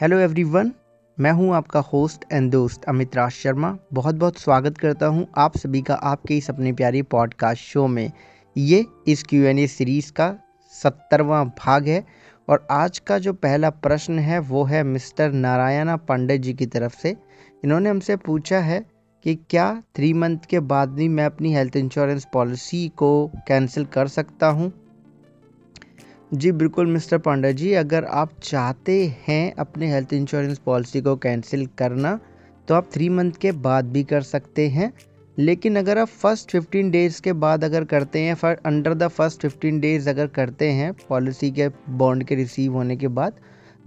Hello everyone मैं हूँ आपका होस्ट एंड दोस्त अमित राज शर्मा। बहुत बहुत स्वागत करता हूँ आप सभी का आपके इस अपने प्यारी पॉडकास्ट शो में। ये इस क्यू एन ए सीरीज़ का सत्तरवा भाग है और आज का जो पहला प्रश्न है वो है मिस्टर नारायणा पांडे जी की तरफ़ से। इन्होंने हमसे पूछा है कि क्या थ्री मंथ के बाद भी मैं अपनी हेल्थ इंश्योरेंस पॉलिसी को कैंसिल कर सकता हूँ? जी, बिल्कुल, मिस्टर पांडा जी, अगर आप चाहते हैं अपने हेल्थ इंश्योरेंस पॉलिसी को कैंसिल करना तो आप थ्री मंथ के बाद भी कर सकते हैं। लेकिन अगर आप फ़र्स्ट फिफ्टीन डेज़ के बाद अगर करते हैं, for under the first fifteen days अगर करते हैं, पॉलिसी के बॉन्ड के रिसीव होने के बाद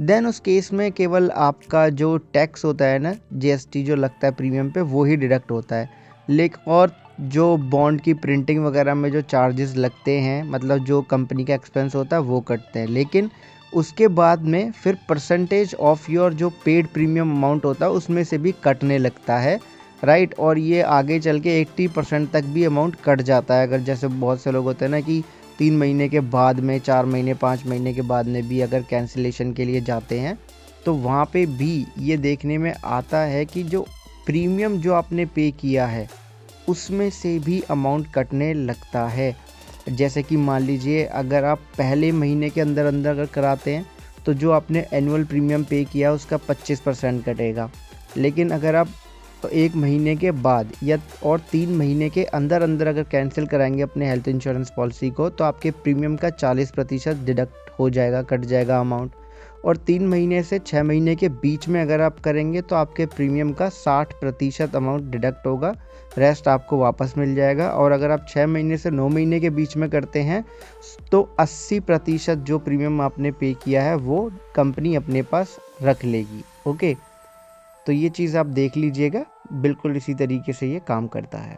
देन उस केस में केवल आपका जो टैक्स होता है ना जीएसटी जो लगता है प्रीमियम पे, वो ही डिडक्ट होता है। लेकिन और जो बॉन्ड की प्रिंटिंग वगैरह में जो चार्जेस लगते हैं मतलब जो कंपनी का एक्सपेंस होता है, वो कटते हैं। लेकिन उसके बाद में फिर परसेंटेज ऑफ़ योर जो पेड प्रीमियम अमाउंट होता है, उसमें से भी कटने लगता है राइट और ये आगे चल के 80 परसेंट तक भी अमाउंट कट जाता है। अगर जैसे बहुत से लोग होते हैं ना कि तीन महीने के बाद में, चार महीने, पाँच महीने के बाद में भी अगर कैंसिलेशन के लिए जाते हैं तो वहाँ पे भी ये देखने में आता है कि जो प्रीमियम जो आपने पे किया है उसमें से भी अमाउंट कटने लगता है। जैसे कि मान लीजिए, अगर आप पहले महीने के अंदर अंदर अगर कराते हैं तो जो आपने एनुअल प्रीमियम पे किया, उसका 25 परसेंट कटेगा। लेकिन अगर आप एक महीने के बाद या और तीन महीने के अंदर अंदर अगर कैंसिल कराएँगे अपने हेल्थ इंश्योरेंस पॉलिसी को तो आपके प्रीमियम का 40 प्रतिशत डिडक्ट हो जाएगा, कट जाएगा अमाउंट और तीन महीने से छः महीने के बीच में अगर आप करेंगे तो आपके प्रीमियम का 60 प्रतिशत अमाउंट डिडक्ट होगा। रेस्ट आपको वापस मिल जाएगा और अगर आप छः महीने से नौ महीने के बीच में करते हैं तो 80 प्रतिशत जो प्रीमियम आपने पे किया है, वो कंपनी अपने पास रख लेगी। ओके तो ये चीज़ आप देख लीजिएगा। बिल्कुल इसी तरीके से ये काम करता है।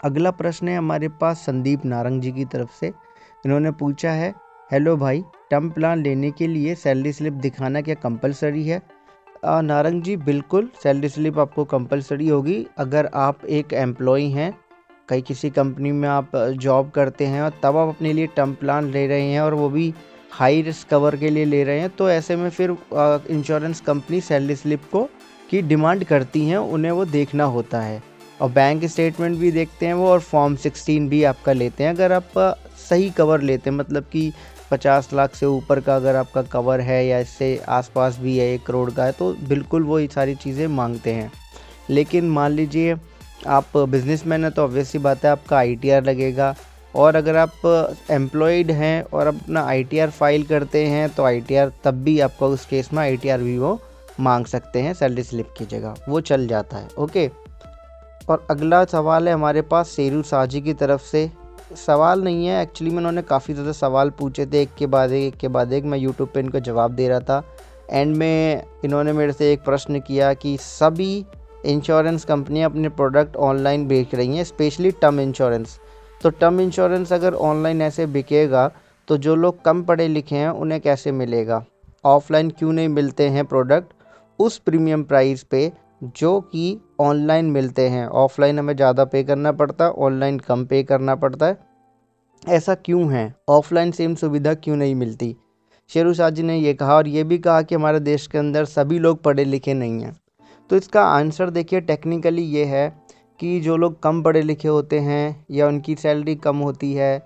अगला प्रश्न है हमारे पास संदीप नारंग जी की तरफ़ से। इन्होंने पूछा है हेलो भाई टर्म प्लान लेने के लिए सैलरी स्लिप दिखाना क्या कंपलसरी है? नारंग जी, बिल्कुल सैलरी स्लिप आपको कंपलसरी होगी। अगर आप एक एम्प्लॉय हैं, कहीं किसी कंपनी में आप जॉब करते हैं और तब आप अपने लिए टर्म प्लान ले रहे हैं और वो भी हाई रिस्क कवर के लिए ले रहे हैं तो ऐसे में फिर इंश्योरेंस कंपनी सैलरी स्लिप को, की डिमांड करती हैं, उन्हें वो देखना होता है। और बैंक स्टेटमेंट भी देखते हैं वो और फॉर्म 16 भी आपका लेते हैं। अगर आप सही कवर लेते हैं मतलब कि पचास लाख से ऊपर का अगर आपका कवर है या इससे आसपास भी है, एक करोड़ का है तो बिल्कुल वो ये सारी चीज़ें मांगते हैं। लेकिन मान लीजिए, आप बिजनेसमैन है तो ऑब्वियसली बात है आपका आईटीआर लगेगा। और अगर आप एम्प्लॉयड हैं और अपना आईटीआर फ़ाइल करते हैं तो आईटीआर तब भी आपका उस केस में आई भी वो मांग सकते हैं सैलरी स्लिप की जगह। वो चल जाता है ओके और अगला सवाल है हमारे पास शेरू साजी की तरफ़ से। सवाल नहीं है। एक्चुअली में उन्होंने काफ़ी ज़्यादा सवाल पूछे थे। एक के बाद एक के बाद एक। मैं यूट्यूब पे इनको जवाब दे रहा था। एंड में, इन्होंने मेरे से एक प्रश्न किया कि सभी इंश्योरेंस कंपनियाँ अपने प्रोडक्ट ऑनलाइन बेच रही हैं स्पेशली टर्म इंश्योरेंस तो टर्म इंश्योरेंस अगर ऑनलाइन ऐसे बिकेगा तो जो लोग कम पढ़े लिखे हैं, उन्हें कैसे मिलेगा? ऑफलाइन क्यों नहीं मिलते हैं प्रोडक्ट उस प्रीमियम प्राइस पे जो कि ऑनलाइन मिलते हैं। ऑफलाइन हमें ज़्यादा पे करना पड़ता है ऑनलाइन कम पे करना पड़ता है। ऐसा क्यों है? ऑफलाइन सेम सुविधा क्यों नहीं मिलती? शेरू शाह जी ने ये कहा और ये भी कहा कि हमारे देश के अंदर सभी लोग पढ़े लिखे नहीं हैं। तो इसका आंसर देखिए टेक्निकली ये है कि जो लोग कम पढ़े लिखे होते हैं या उनकी सैलरी कम होती है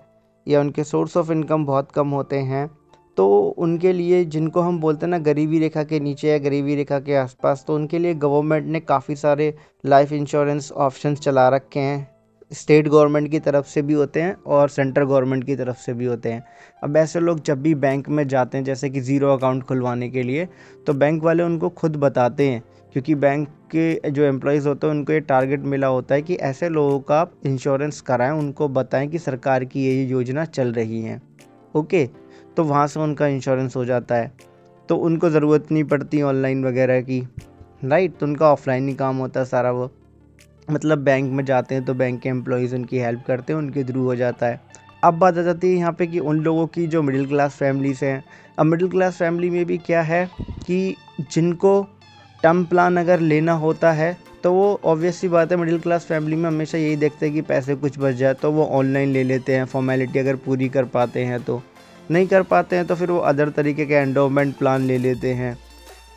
या उनके सोर्स ऑफ़ इनकम बहुत कम होते हैं तो उनके लिए, जिनको हम बोलते हैं ना गरीबी रेखा के नीचे या गरीबी रेखा के आसपास तो उनके लिए गवर्नमेंट ने काफ़ी सारे लाइफ इंश्योरेंस ऑप्शंस चला रखे हैं। स्टेट गवर्नमेंट की तरफ़ से भी होते हैं और सेंट्रल गवर्नमेंट की तरफ़ से भी होते हैं। अब ऐसे लोग जब भी बैंक में जाते हैं, जैसे कि ज़ीरो अकाउंट खुलवाने के लिए तो बैंक वाले उनको खुद बताते हैं, क्योंकि बैंक के जो एम्प्लॉयज़ होते हैं, उनको ये टारगेट मिला होता है कि ऐसे लोगों का आप इंश्योरेंस कराएँ, उनको बताएँ कि सरकार की ये योजना चल रही है। ओके तो वहाँ से उनका इंश्योरेंस हो जाता है। तो उनको ज़रूरत नहीं पड़ती ऑनलाइन वगैरह की। राइट तो उनका ऑफलाइन ही काम होता है सारा वो। मतलब बैंक में जाते हैं तो बैंक के एम्प्लॉयज़ उनकी हेल्प करते हैं, उनके थ्रू हो जाता है। अब बात आ जाती है यहाँ पे कि उन लोगों की जो मिडिल क्लास फैमिलीज़ हैं। अब मिडिल क्लास फैमिली में भी क्या है कि जिनको टर्म प्लान अगर लेना होता है तो वो ऑब्वियसली बात है मिडिल क्लास फैमिली में हमेशा यही देखते हैं कि पैसे कुछ बच जाए तो वो ऑनलाइन ले लेते हैं। फॉर्मेलिटी अगर पूरी कर पाते हैं तो। नहीं कर पाते हैं तो फिर वो अदर तरीके के एंडोमेंट प्लान ले लेते हैं।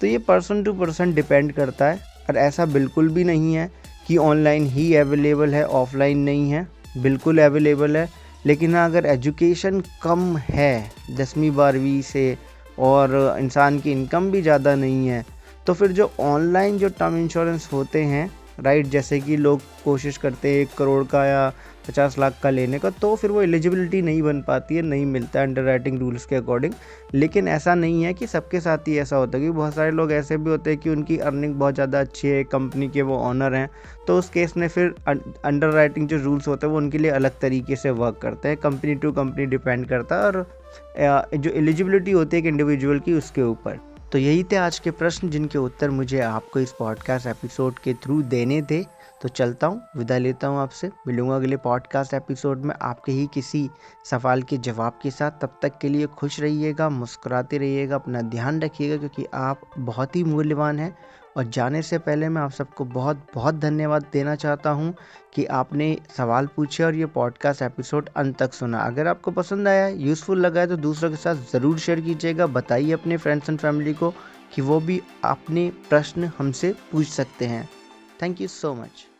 तो ये पर्सन टू पर्सन डिपेंड करता है और ऐसा बिल्कुल भी नहीं है कि ऑनलाइन ही अवेलेबल है ऑफलाइन नहीं है। बिल्कुल अवेलेबल है लेकिन हाँ, अगर एजुकेशन कम है दसवीं बारहवीं से और इंसान की इनकम भी ज़्यादा नहीं है तो फिर जो ऑनलाइन जो टर्म इंश्योरेंस होते हैं राइट जैसे कि लोग कोशिश करते हैं एक करोड़ का या पचास लाख का लेने का तो फिर वो एलिजिबिलिटी नहीं बन पाती है, नहीं मिलता अंडर राइटिंग रूल्स के अकॉर्डिंग लेकिन ऐसा नहीं है कि सबके साथ ही ऐसा होता है, क्योंकि बहुत सारे लोग ऐसे भी होते हैं कि उनकी अर्निंग बहुत ज़्यादा अच्छी है कंपनी के वो ऑनर हैं। तो उस केस में फिर अंडर राइटिंग जो रूल्स होते हैं, वो उनके लिए अलग तरीके से वर्क करते हैं। कंपनी टू कंपनी डिपेंड करता है और जो एलिजिबिलिटी होती है एक इंडिविजुअल की, उसके ऊपर। तो यही थे आज के प्रश्न, जिनके उत्तर मुझे आपको इस पॉडकास्ट एपिसोड के थ्रू देने थे। तो चलता हूँ, विदा लेता हूँ आपसे। मिलूँगा अगले पॉडकास्ट एपिसोड में आपके ही किसी सवाल के जवाब के साथ। तब तक के लिए खुश रहिएगा, मुस्कुराते रहिएगा, अपना ध्यान रखिएगा, क्योंकि आप बहुत ही मूल्यवान हैं। और जाने से पहले मैं आप सबको बहुत बहुत धन्यवाद देना चाहता हूँ कि आपने सवाल पूछे और ये पॉडकास्ट एपिसोड अंत तक सुना। अगर आपको पसंद आया यूज़फुल लगा है तो दूसरों के साथ ज़रूर शेयर कीजिएगा। बताइए अपने फ्रेंड्स एंड फैमिली को कि वो भी अपने प्रश्न हमसे पूछ सकते हैं। Thank you so much.